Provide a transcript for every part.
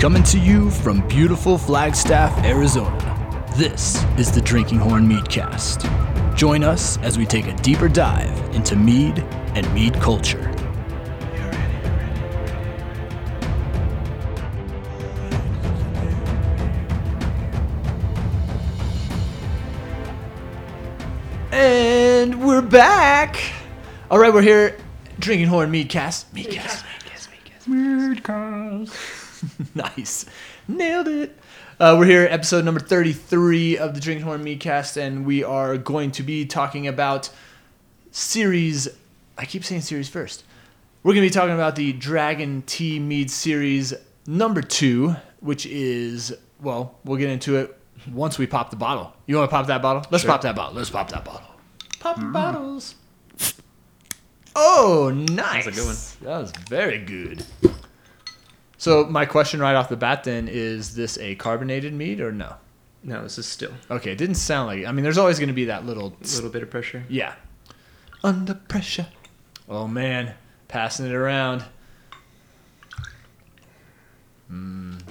Coming to you from beautiful Flagstaff, Arizona, this is the Drinking Horn Meadcast. Join us as we take a deeper dive into mead and mead culture. And we're back. All right, we're here, Drinking Horn Meadcast. Meadcast. Meadcast. Meadcast. nice. Nailed it. Uh, we're here, episode number 33 of the Drinking Horn Meadcast, and we are going to be talking about series. I keep saying series first. We're going to be talking about the Dragon Tea Mead series number two, which is, well, we'll get into it once we pop the bottle. You want to pop that bottle? Let's pop that bottle. Let's pop that bottle. Pop the bottles. Oh, nice. a good one. That was very good. So my question right off the bat then is this a carbonated mead or no? No, this is still Okay, it didn't sound like it. I mean, there's always going to be that little a little bit of pressure. yeah. Under pressure. Oh man, passing it around. Mm.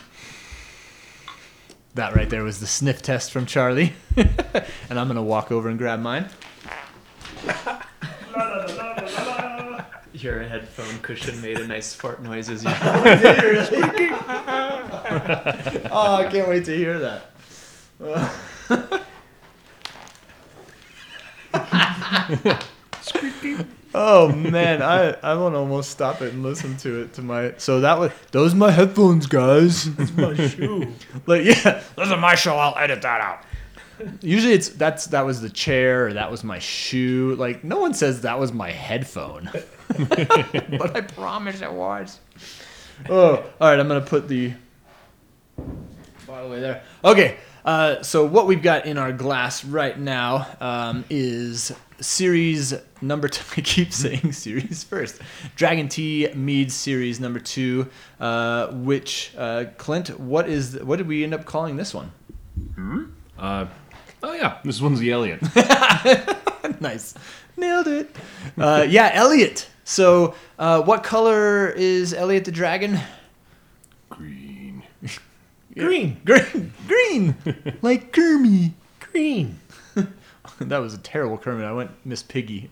That right there was the sniff test from Charlie. and I'm going to walk over and grab mine. Your headphone cushion made a nice fart noise as you. Oh, oh, I can't wait to hear that. oh man, I I want to almost stop it and listen to it to my. So that was those are my headphones, guys. That's my shoe. like yeah, those are my show. I'll edit that out. Usually it's that's that was the chair or that was my shoe. Like no one says that was my headphone, but I promise it was. Oh, all right. I'm gonna put the bottle away there. Okay. Uh, so what we've got in our glass right now um, is series number. Two, I keep saying series first. Dragon Tea Mead series number two. Uh, which uh, Clint, what is what did we end up calling this one? Hmm, uh, yeah, this one's the Elliott. nice. Nailed it. Uh, yeah, Elliott. So, uh, what color is Elliott the dragon? Green. Green. Green. Green. like Kermit. Green. that was a terrible Kermit. I went Miss Piggy.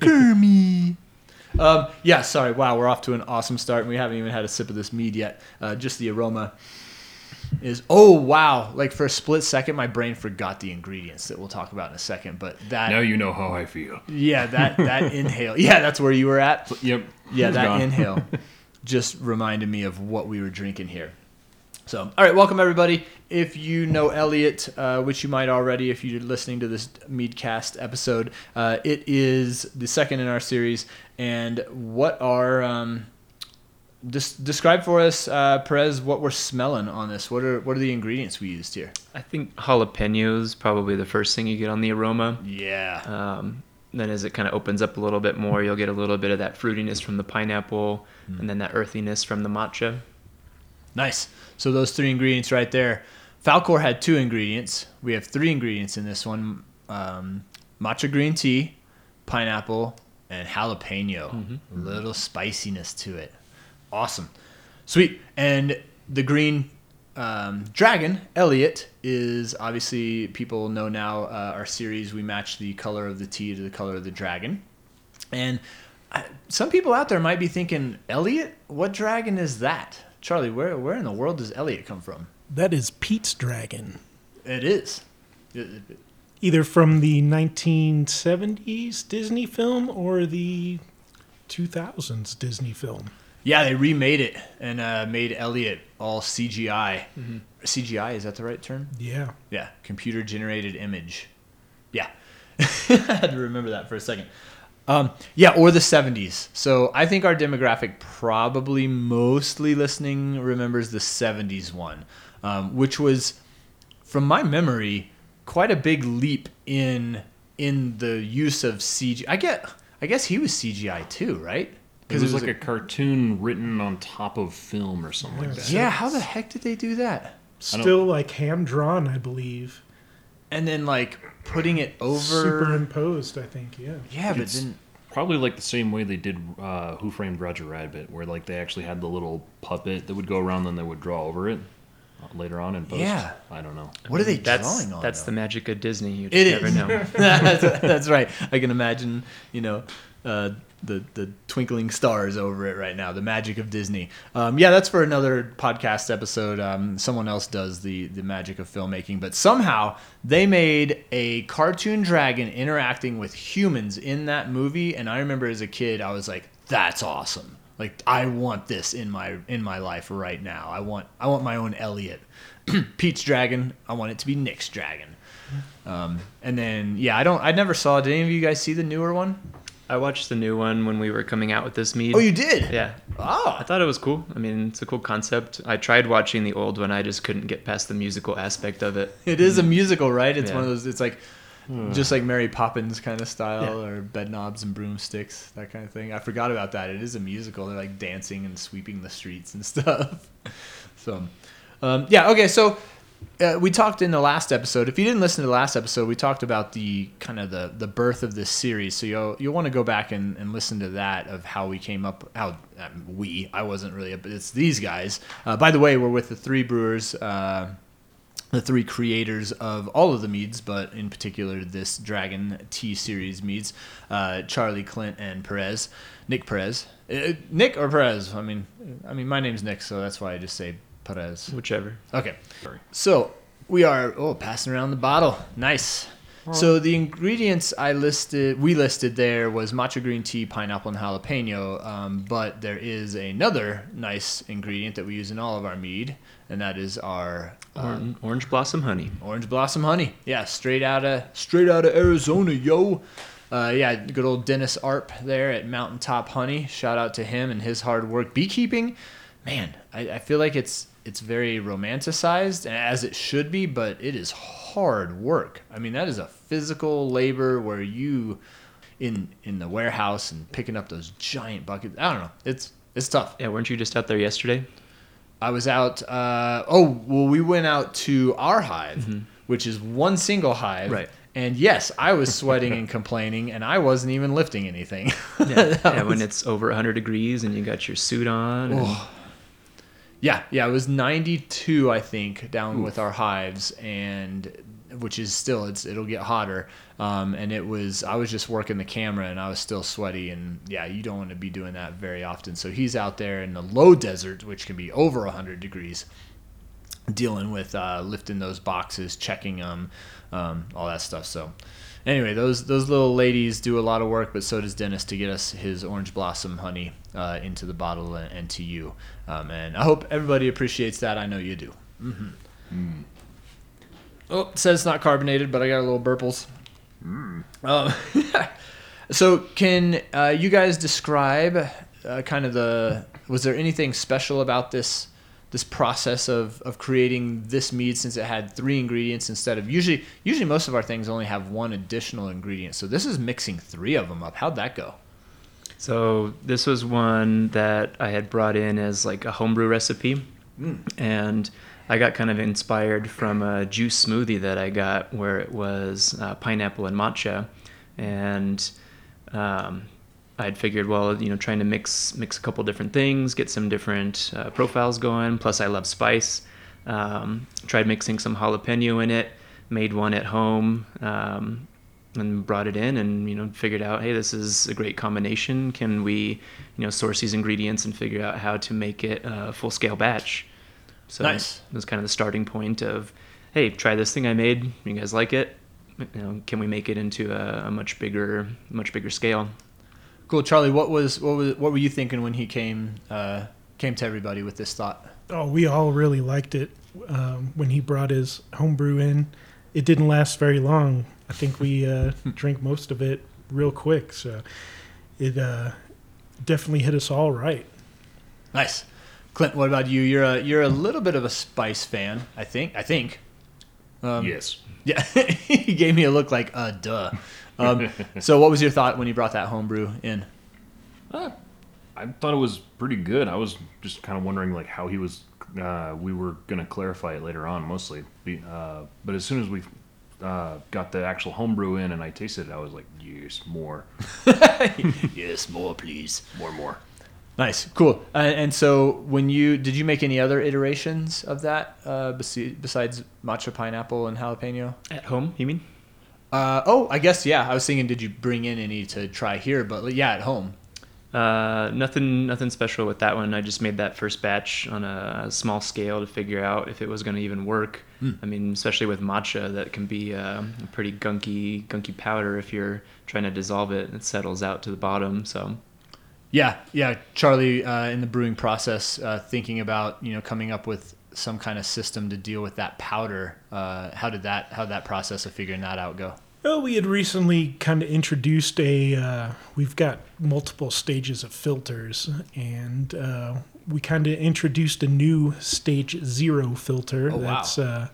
Kermit. Um, yeah, sorry. Wow, we're off to an awesome start, and we haven't even had a sip of this mead yet. Uh, just the aroma is. Oh wow! Like for a split second, my brain forgot the ingredients that we'll talk about in a second. But that, Now you know how I feel. yeah, that that inhale. Yeah, that's where you were at. Yep. Yeah, that gone. inhale just reminded me of what we were drinking here. So, all right, welcome everybody. If you know Elliott, uh, which you might already if you're listening to this Meadcast episode, uh, it is the second in our series. And what are um, des- describe for us, uh, Perez, what we're smelling on this? What are what are the ingredients we used here? I think jalapenos probably the first thing you get on the aroma. Yeah, Um, then as it kind of opens up a little bit more, you'll get a little bit of that fruitiness from the pineapple, and then that earthiness from the matcha. Nice. So those three ingredients right there. Falcor had two ingredients. We have three ingredients in this one: um, matcha green tea, pineapple, and jalapeno. A little spiciness to it. Awesome, sweet. And the green um, dragon, Elliott, is obviously people know now uh, our series. We match the color of the tea to the color of the dragon, and I, some people out there might be thinking, Elliott, what dragon is that? Charlie, where where in the world does Elliott come from? That is Pete's Dragon. It is. It- it- Either from the 1970s Disney film or the 2000s Disney film. Yeah, they remade it and uh, made Elliott all CGI. CGI is that the right term? Yeah. Yeah, computer generated image. Yeah, I had to remember that for a second. Um, yeah, or the 70s. So I think our demographic probably mostly listening remembers the 70s one, um, which was, from my memory, quite a big leap in in the use of CG. I get, I guess he was CGI too, right? It was like a cartoon written on top of film or something like that. yeah. How the heck did they do that? Still like hand drawn, I believe. And then like putting it over. Superimposed, I think. Yeah. Yeah, but It's- then probably like the same way they did uh, Who Framed Roger Rabbit, where like they actually had the little puppet that would go around, then they would draw over it uh, later on in post. Yeah. I don't know. What are they That's drawing on? that's though? the magic of Disney. You It just is. never know. that's, that's right. I can imagine, you know, uh, the the twinkling stars over it right now. The magic of Disney. Um, yeah, that's for another podcast episode. Um, someone else does the the magic of filmmaking, but somehow they made a cartoon dragon interacting with humans in that movie. And I remember as a kid, I was like, "That's awesome." Like I want this in my in my life right now. I want I want my own Elliott. Pete's dragon. I want it to be Nick's dragon. Um, and then yeah, I don't. I never saw. Did any of you guys see the newer one? I watched the new one when we were coming out with this mead. Oh, you did. Yeah. Oh, I thought it was cool. I mean, it's a cool concept. I tried watching the old one. I just couldn't get past the musical aspect of it. it is a musical, right? It's Yeah. one of those. It's like just like Mary Poppins kind of style, Yeah. or Bedknobs and Broomsticks, that kind of thing. I forgot about that. It is a musical. They're like dancing and sweeping the streets and stuff. so, um, yeah. Okay, so. Uh, we talked in the last episode. If you didn't listen to the last episode, we talked about the kind of the, the birth of this series. So you'll you'll want to go back and, and listen to that of how we came up. How um, we I wasn't really, but it's these guys. Uh, by the way, we're with the three brewers. Uh, the three creators of all of the meads, but in particular this Dragon Tea series meads, uh, Charlie Clint and Perez, Nick Perez, uh, Nick or Perez. I mean, I mean my name's Nick, so that's why I just say Perez. Whichever. Okay, so we are oh passing around the bottle. Nice. So the ingredients I listed, we listed there was matcha green tea, pineapple, and jalapeno. Um, but there is another nice ingredient that we use in all of our mead, and that is our uh, Orange, orange blossom honey. Orange blossom honey. Yeah, straight out of straight out of Arizona, yo. Uh, yeah, good old Dennis Arp there at Mountaintop Honey. Shout out to him and his hard work. Beekeeping, man, I, I feel like it's it's very romanticized as it should be, but it is hard work. I mean, that is a physical labor where you in in the warehouse and picking up those giant buckets. I don't know. It's it's tough. Yeah, weren't you just out there yesterday? I was out. Uh, oh, well, we went out to our hive, which is one single hive. Right. And yes, I was sweating and complaining, and I wasn't even lifting anything. Yeah, yeah when it's over 100 degrees and you got your suit on. and- Oh. Yeah, yeah, it was 92, I think, down with our hives, and which is still it's it'll get hotter. Um, and it was I was just working the camera, and I was still sweaty, and yeah, you don't want to be doing that very often. So he's out there in the low desert, which can be over 100 degrees, dealing with uh, lifting those boxes, checking them, um, all that stuff. So. Anyway, those those little ladies do a lot of work, but so does Dennis to get us his orange blossom honey uh, into the bottle and, and to you. Um, and I hope everybody appreciates that. I know you do. Mm-hmm. Oh, it says it's not carbonated, but I got a little burples. Um, so, can uh, you guys describe uh, kind of the? Was there anything special about this this process of, of creating this mead since it had three ingredients instead of usually usually most of our things only have one additional ingredient. So this is mixing three of them up. How'd that go? So this was one that I had brought in as like a homebrew recipe, and I got kind of inspired from a juice smoothie that I got where it was uh, pineapple and matcha, and um, I'd figured, well, you know, trying to mix mix a couple different things, get some different uh, profiles going. Plus, I love spice. Um, tried mixing some jalapeno in it. Made one at home. Um, and brought it in and you know figured out hey this is a great combination can we you know source these ingredients and figure out how to make it a full scale batch so Nice. it was kind of the starting point of hey try this thing i made you guys like it you know can we make it into a, a much bigger much bigger scale Cool, Charlie. What was what was what were you thinking when he came uh, came to everybody with this thought? Oh, we all really liked it um, when he brought his homebrew in. It didn't last very long. I think we uh, drank most of it real quick, so it uh, definitely hit us all right. Nice, Clint. What about you? You're a you're a little bit of a spice fan, I think. I think. Um, yes. Yeah, he gave me a look like, uh, duh. Um, so, what was your thought when you brought that homebrew in? I thought it was pretty good. I was just kind of wondering like how he was. Uh, we were gonna clarify it later on, mostly. Uh, but as soon as we uh, got the actual homebrew in and I tasted it, I was like, yes, more, yes, more, please. more, more. Nice, cool. Uh, and so, when you did you make any other iterations of that uh, besides matcha pineapple and jalapeno? At home, you mean? Uh, oh, I guess yeah. I was thinking, did you bring in any to try here? But yeah, at home. Uh, nothing, nothing special with that one. I just made that first batch on a small scale to figure out if it was going to even work. I mean, especially with matcha, that can be uh, a pretty gunky, gunky powder if you're trying to dissolve it. And it settles out to the bottom. So Yeah, yeah. Charlie, uh, in the brewing process, uh, thinking about you know coming up with some kind of system to deal with that powder. Uh, how did that how did that process of figuring that out go? Well, we had recently kind of introduced a. Uh, we've got multiple stages of filters, and uh, we kind of introduced a new stage zero filter. Oh, wow. That's uh,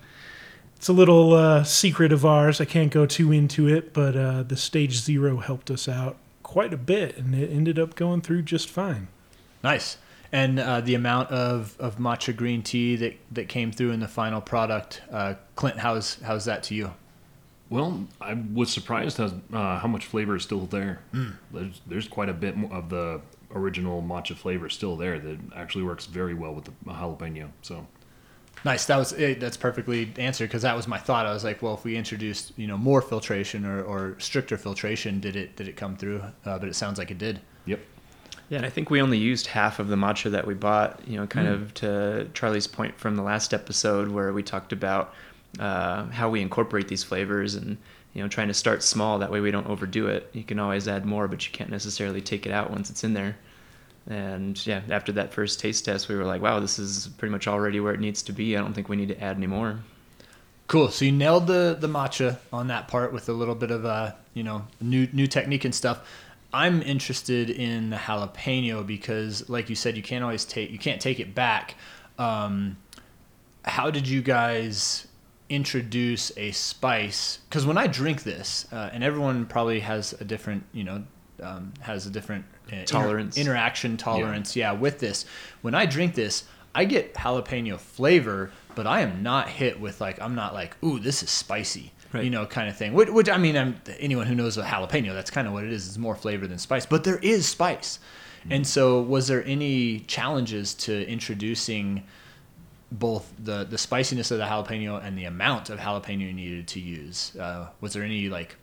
it's a little uh, secret of ours. I can't go too into it, but uh, the stage zero helped us out quite a bit, and it ended up going through just fine. Nice. And uh, the amount of, of matcha green tea that, that came through in the final product, uh, Clint, how's how's that to you? Well, I was surprised how, uh, how much flavor is still there. Hmm. There's there's quite a bit of the original matcha flavor still there that actually works very well with the jalapeno. So Nice. That was it, that's perfectly answered because that was my thought. I was like, well, if we introduced you know more filtration or, or stricter filtration, did it did it come through? Uh, but it sounds like it did. yep, Yeah, and I think we only used half of the matcha that we bought, you know, kind Mm. of to Charlie's point from the last episode where we talked about uh, how we incorporate these flavors and, you know, trying to start small. That way we don't overdo it. You can always add more, but you can't necessarily take it out once it's in there. And yeah, after that first taste test, we were like, wow, this is pretty much already where it needs to be. I don't think we need to add any more. Cool. So you nailed the the matcha on that part with a little bit of a you know new new technique and stuff. I'm interested in the jalapeno because, like you said, you can't always take you can't take it back. Um, how did you guys introduce a spice? Because when I drink this, uh, and everyone probably has a different you know um, has a different uh, inter- Tolerance. interaction tolerance. Yeah, with this, when I drink this, I get jalapeno flavor, but I am not hit with like I'm not like ooh this is spicy, Right. you know, kind of thing. Which, which I mean, I'm, anyone who knows a jalapeno, that's kind of what it is. It's more flavor than spice, but there is spice. And so, was there any challenges to introducing both the the spiciness of the jalapeno and the amount of jalapeno you needed to use? Uh, was there any like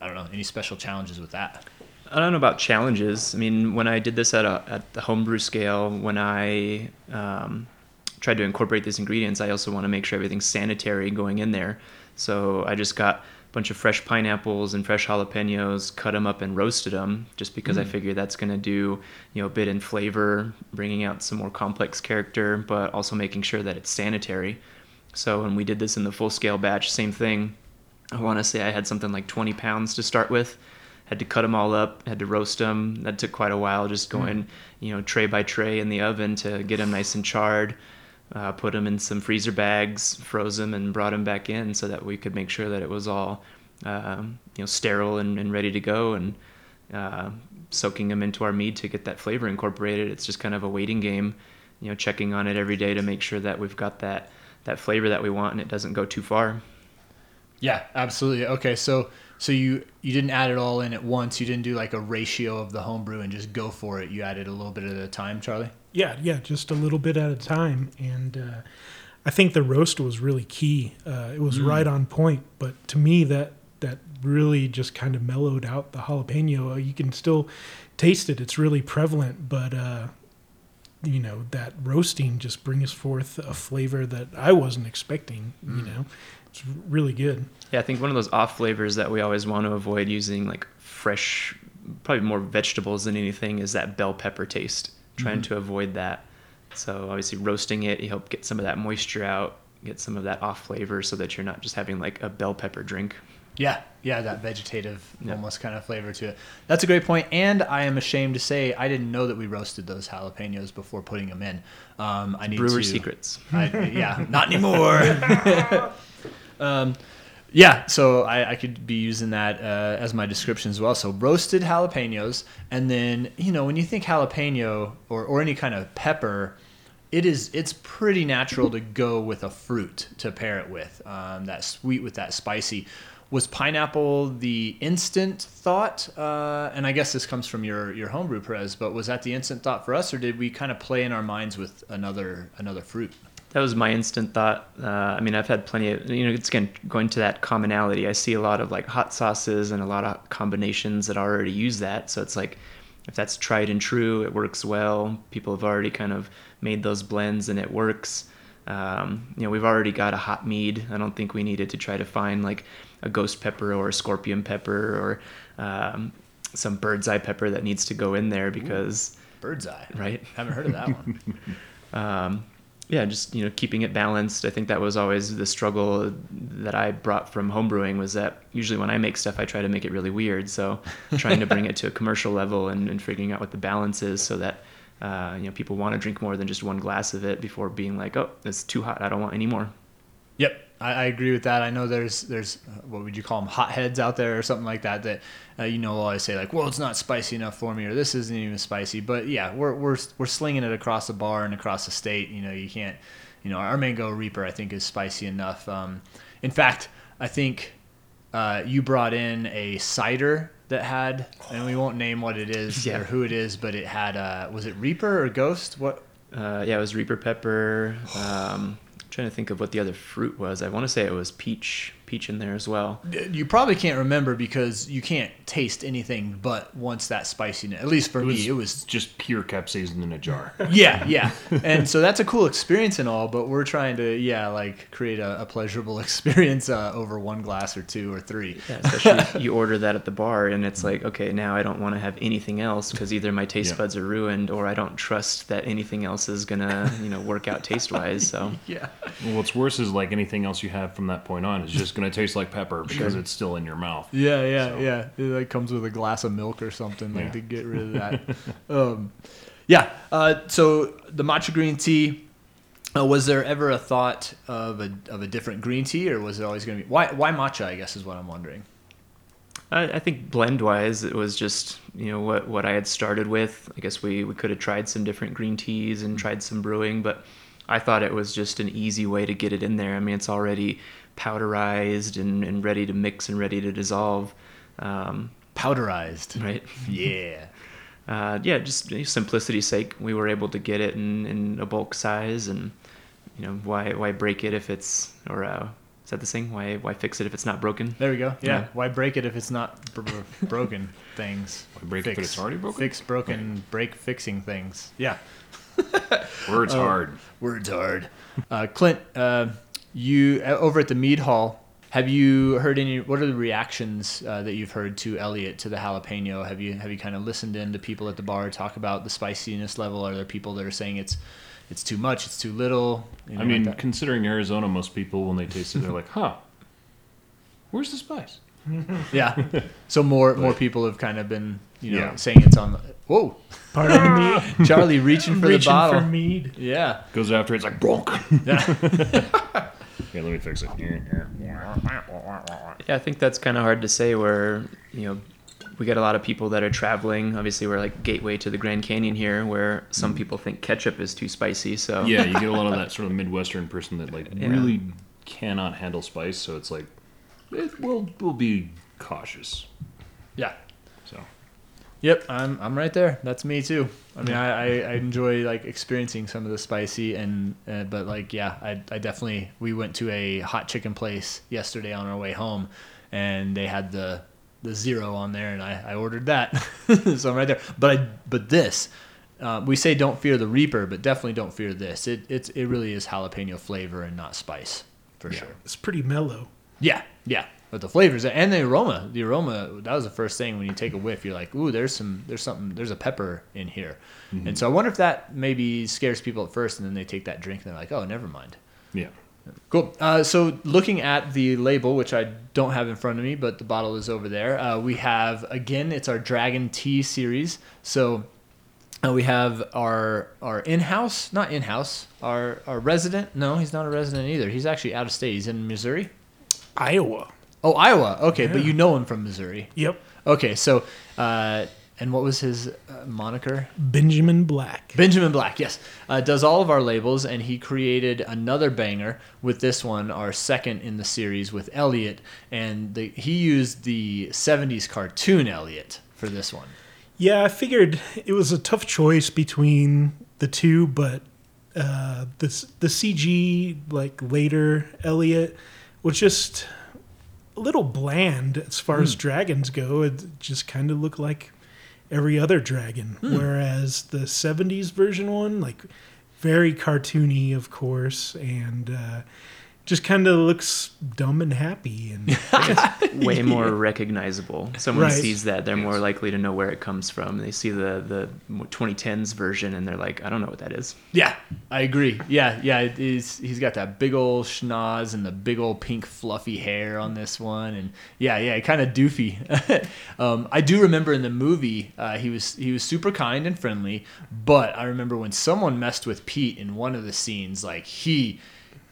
I don't know any special challenges with that? I don't know about challenges. I mean, when I did this at a at the homebrew scale, when I um, tried to incorporate these ingredients, I also want to make sure everything's sanitary going in there. So I just got a bunch of fresh pineapples and fresh jalapenos, cut them up and roasted them, just because I figured that's going to do you know a bit in flavor, bringing out some more complex character, but also making sure that it's sanitary. So when we did this in the full scale batch, same thing. I want to say I had something like 20 pounds to start with. Had to cut them all up, had to roast them. That took quite a while, just going, you know, tray by tray in the oven to get them nice and charred. Uh, put them in some freezer bags, froze them, and brought them back in so that we could make sure that it was all, um, you know, sterile and, and ready to go. And uh, soaking them into our mead to get that flavor incorporated. It's just kind of a waiting game, you know, checking on it every day to make sure that we've got that that flavor that we want and it doesn't go too far. Yeah, absolutely. Okay, so so you you didn't add it all in at once. You didn't do like a ratio of the homebrew and just go for it. You added a little bit at a time, Charlie. Yeah, yeah, just a little bit at a time, and uh, I think the roast was really key. Uh, it was right on point, but to me, that that really just kind of mellowed out the jalapeno. Uh, You can still taste it; it's really prevalent, but uh, you know that roasting just brings forth a flavor that I wasn't expecting. You know, it's really good. Yeah, I think one of those off flavors that we always want to avoid using like fresh, probably more vegetables than anything is that bell pepper taste. Trying to avoid that. So obviously roasting it, you help get some of that moisture out, get some of that off flavor, so that you're not just having like a bell pepper drink. Yeah, yeah, that vegetative Yeah. almost kind of flavor to it. That's a great point. And I am ashamed to say I didn't know that we roasted those jalapenos before putting them in. Um, I need Brewer to, secrets. I, yeah, not anymore. um, yeah, so I, I could be using that uh, as my description as well. So roasted jalapenos, and then you know when you think jalapeno or, or any kind of pepper, it is it's pretty natural to go with a fruit to pair it with um, that sweet with that spicy. Was pineapple the instant thought? Uh, and I guess this comes from your your homebrew prez, but was that the instant thought for us, or did we kind of play in our minds with another another fruit? That was my instant thought. Uh, I mean, I've had plenty of, you know, it's again going to that commonality. I see a lot of like hot sauces and a lot of combinations that already use that. So it's like, if that's tried and true, it works well. People have already kind of made those blends and it works. Um, you know, we've already got a hot mead. I don't think we needed to try to find like a ghost pepper or a scorpion pepper or um, some bird's eye pepper that needs to go in there because, Bird's eye, right? Haven't heard of that one. um, yeah, just you know, keeping it balanced. I think that was always the struggle that I brought from homebrewing was that usually when I make stuff, I try to make it really weird. So trying to bring it to a commercial level and, and figuring out what the balance is so that uh, you know people want to drink more than just one glass of it before being like, oh, it's too hot. I don't want any more. Yep, I, I agree with that. I know there's there's uh, what would you call them hotheads out there or something like that that uh, you know always say like, well, it's not spicy enough for me or this isn't even spicy. But yeah, we're we're we're slinging it across the bar and across the state. You know, you can't. You know, our mango reaper I think is spicy enough. Um, in fact, I think uh, you brought in a cider that had, and we won't name what it is Yeah. or who it is, but it had uh, was it Reaper or Ghost? What Uh, yeah, it was Reaper pepper. Um, trying to think of what the other fruit was. I want to say it was peach, peach in there as well. You probably can't remember because you can't taste anything but once that spiciness. At least for It was, me, it was. just pure capsaicin in a jar. Yeah, yeah. And so that's a cool experience and all, but we're trying to, yeah, like create a, a pleasurable experience uh, over one glass or two or three. Yeah, especially you order that at the bar and it's like, okay, now I don't want to have anything else because either my taste Yeah. buds are ruined or I don't trust that anything else is gonna, you know, work out taste wise. So Yeah. Well, what's worse is like anything else you have from that point on is just going to taste like pepper because it's still in your mouth. Yeah, yeah, So- yeah. It like comes with a glass of milk or something, like Yeah. to get rid of that. um, yeah. Uh, so the matcha green tea. Uh, was there ever a thought of a of a different green tea, or was it always going to be why why matcha? I guess is what I'm wondering. I, I think blend wise, it was just, you know, what, what I had started with. I guess we, we could have tried some different green teas and tried some brewing, but I thought it was just an easy way to get it in there. I mean, it's already powderized and, and ready to mix and ready to dissolve. Um, Powderized. right. Yeah. uh, yeah, just simplicity's sake, we were able to get it in, in a bulk size, and you know why why break it if it's or uh, is that the saying? Why why fix it if it's not broken? There we go. Yeah. Yeah. Why break it if it's not br- br- broken things? Why break it if it's already broken? Fix broken, break fixing things. Yeah. Words hard. Words hard. Uh, Clint, uh, you uh, over at the Mead Hall. Have you heard any? What are the reactions uh, that you've heard to Elliott to the jalapeno? Have you have you kind of listened in to people at the bar talk about the spiciness level? Are there people that are saying it's it's too much, it's too little? I mean, like considering Arizona, most people when they taste it, they're like, "Huh, where's the spice?" yeah. So more more people have kind of been you know Yeah. saying it's on. The, whoa, Pardon me. Charlie reaching for reaching the bottle. for mead. Yeah. Goes after it, it's like bronk. Yeah. Yeah, let me fix it. Yeah, I think that's kind of hard to say. Where you know we get a lot of people that are traveling. Obviously, we're like gateway to the Grand Canyon here, where some mm. people think ketchup is too spicy. So Yeah, you get a lot of that sort of Midwestern person that like Yeah. really cannot handle spice, so it's like, eh, it will we'll be cautious. Yeah. So Yep, I'm I'm right there. That's me too. I mean, I, I, I enjoy like experiencing some of the spicy and uh, but like yeah, I I definitely we went to a hot chicken place yesterday on our way home, and they had the the zero on there, and I, I ordered that, so I'm right there. But I but this. Uh, we say don't fear the reaper, but definitely don't fear this. It it's it really is jalapeno flavor and not spice, for sure. It's pretty mellow. Yeah, yeah. But the flavors and the aroma, the aroma, that was the first thing when you take a whiff, you're like, ooh, there's some, there's something, there's a pepper in here. And so I wonder if that maybe scares people at first and then they take that drink and they're like, oh, never mind. yeah, Cool. Uh, so looking at the label, which I don't have in front of me, but the bottle is over there, uh, we have, again, it's our Dragon Tea series. So uh, we have our our in-house, not in-house, our, our resident. No, he's not a resident either. He's actually out of state. He's in Missouri. Iowa. Oh, Iowa. Okay, but you know him from Missouri. Yep. Okay, so uh, and what was his uh, moniker? Benjamin Black. Benjamin Black, yes, uh, does all of our labels, and he created another banger with this one, our second in the series with Elliott, and the, he used the '70s cartoon Elliott for this one. Yeah, I figured it was a tough choice between the two, but uh, the the CG like later Elliott was just a little bland as far as dragons go. It just kind of looked like every other dragon, whereas the '70s version one, like very cartoony, of course, and uh, just kind of looks dumb and happy and way more recognizable. Someone Right. sees that, they're more likely to know where it comes from. They see the the 2010s version, and they're like, I don't know what that is. Yeah, I agree. Yeah, yeah, it is, he's got that big old schnoz and the big old pink fluffy hair on this one, and yeah, yeah, kind of doofy. um, I do remember in the movie uh, he was he was super kind and friendly, but I remember when someone messed with Pete in one of the scenes, like he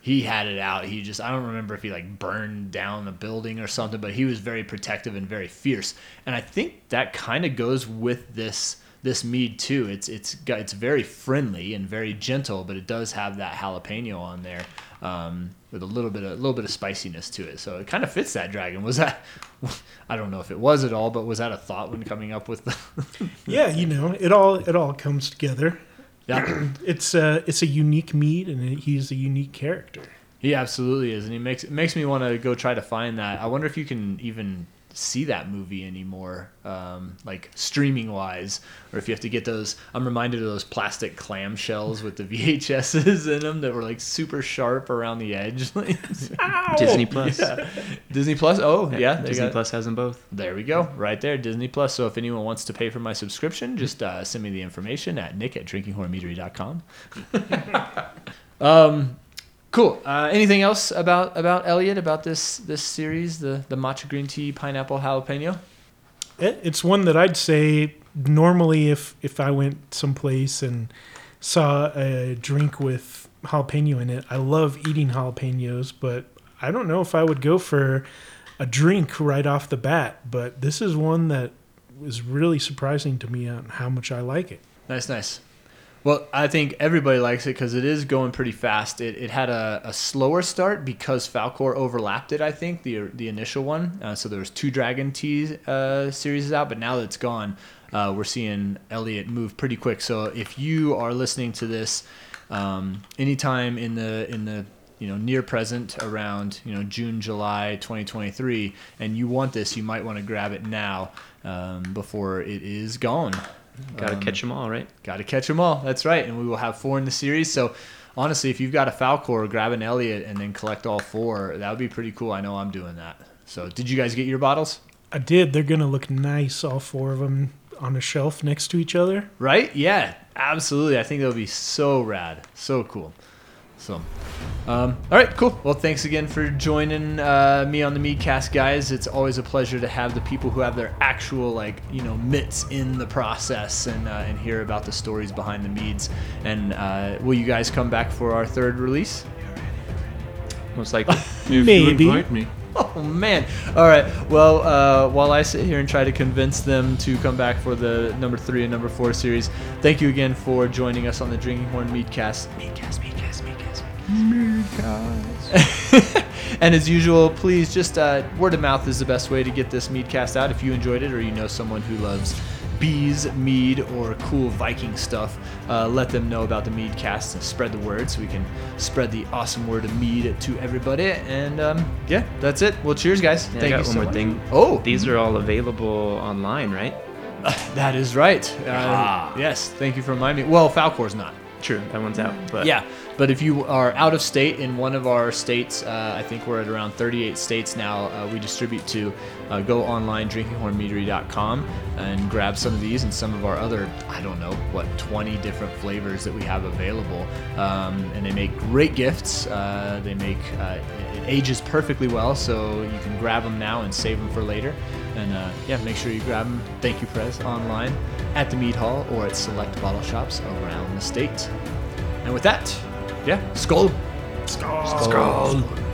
he had it out. He just I don't remember if he like burned down a building or something, but he was very protective and very fierce. And I think that kind of goes with this this mead too. It's it's it's very friendly and very gentle, but it does have that jalapeno on there um, with a little bit of a little bit of spiciness to it. So it kind of fits that dragon. Was that I don't know if it was at all, but was that a thought when coming up with the yeah, you know, it all it all comes together. Yeah. It's a it's a unique meat, and he's a unique character. He absolutely is, and he makes it makes me want to go try to find that. I wonder if you can even see that movie anymore, um, like streaming wise, or if you have to get those. I'm reminded of those plastic clamshells with the VHSs in them that were like super sharp around the edge. Disney Plus. Disney Plus. Oh yeah, they Disney got- Plus has them both. There we go, right there, Disney Plus. So if anyone wants to pay for my subscription, just uh, send me the information at nick at drinkinghornmeadery.com. um, cool. Uh, anything else about about Elliott about this this series, the the matcha green tea pineapple jalapeno? It, it's one that I'd say normally if if I went someplace and saw a drink with jalapeno in it, I love eating jalapenos, but I don't know if I would go for a drink right off the bat. But this is one that was really surprising to me on how much I like it. Nice, nice. Well, I think everybody likes it because it is going pretty fast. It, it had a, a slower start because Falcor overlapped it. I think the the initial one. Uh, so there was two Dragon Tea uh, series out, but now that it's gone, uh, we're seeing Elliott move pretty quick. So if you are listening to this um, anytime in the in the you know near present around you know June July 2023 and you want this you might want to grab it now um, before it is gone Got to Um, catch them all, right? Got to catch them all. That's right. And we will have four in the series. So honestly, if you've got a Falcor, grab an Elliott and then collect all four. That would be pretty cool. I know I'm doing that. So did you guys get your bottles? I did. They're gonna look nice, all four of them on a shelf next to each other. Right? Yeah, absolutely. I think that would be so rad. So cool. So, um, all right, cool. Well, thanks again for joining uh, me on the Meadcast, guys. It's always a pleasure to have the people who have their actual, like, you know, mitts in the process and uh, and hear about the stories behind the meads. And uh, will you guys come back for our third release? Most likely. If Maybe. you invite me. Oh man! All right. Well, uh, while I sit here and try to convince them to come back for the number three and number four series, thank you again for joining us on the Drinking Horn Meadcast. Meadcast, Meadcast, Meadcast, and as usual, please just uh, word of mouth is the best way to get this Meadcast out. If you enjoyed it, or you know someone who loves bees, mead, or cool Viking stuff, uh, let them know about the Meadcast and spread the word so we can spread the awesome word of mead to everybody. And um, yeah, that's it. Well, cheers, guys. Yeah, Thank I got you one so more much. thing. Oh, These are all available online, right? that is right. Uh, Ah. Yes, thank you for reminding me. Well, Falcor's not. True, that one's out. But Yeah, but if you are out of state in one of our states, uh, I think we're at around 38 states now. Uh, we distribute to. Uh, go online, drinkinghornmeadery.com, and grab some of these and some of our other, I don't know, what 20 different flavors that we have available. Um, and they make great gifts. Uh, they make uh, it, it ages perfectly well, so you can grab them now and save them for later. And uh, yeah, make sure you grab them. Thank you, Prez, online at the Mead Hall or at select bottle shops around the state. And with that, yeah, skull. Skull. Skull.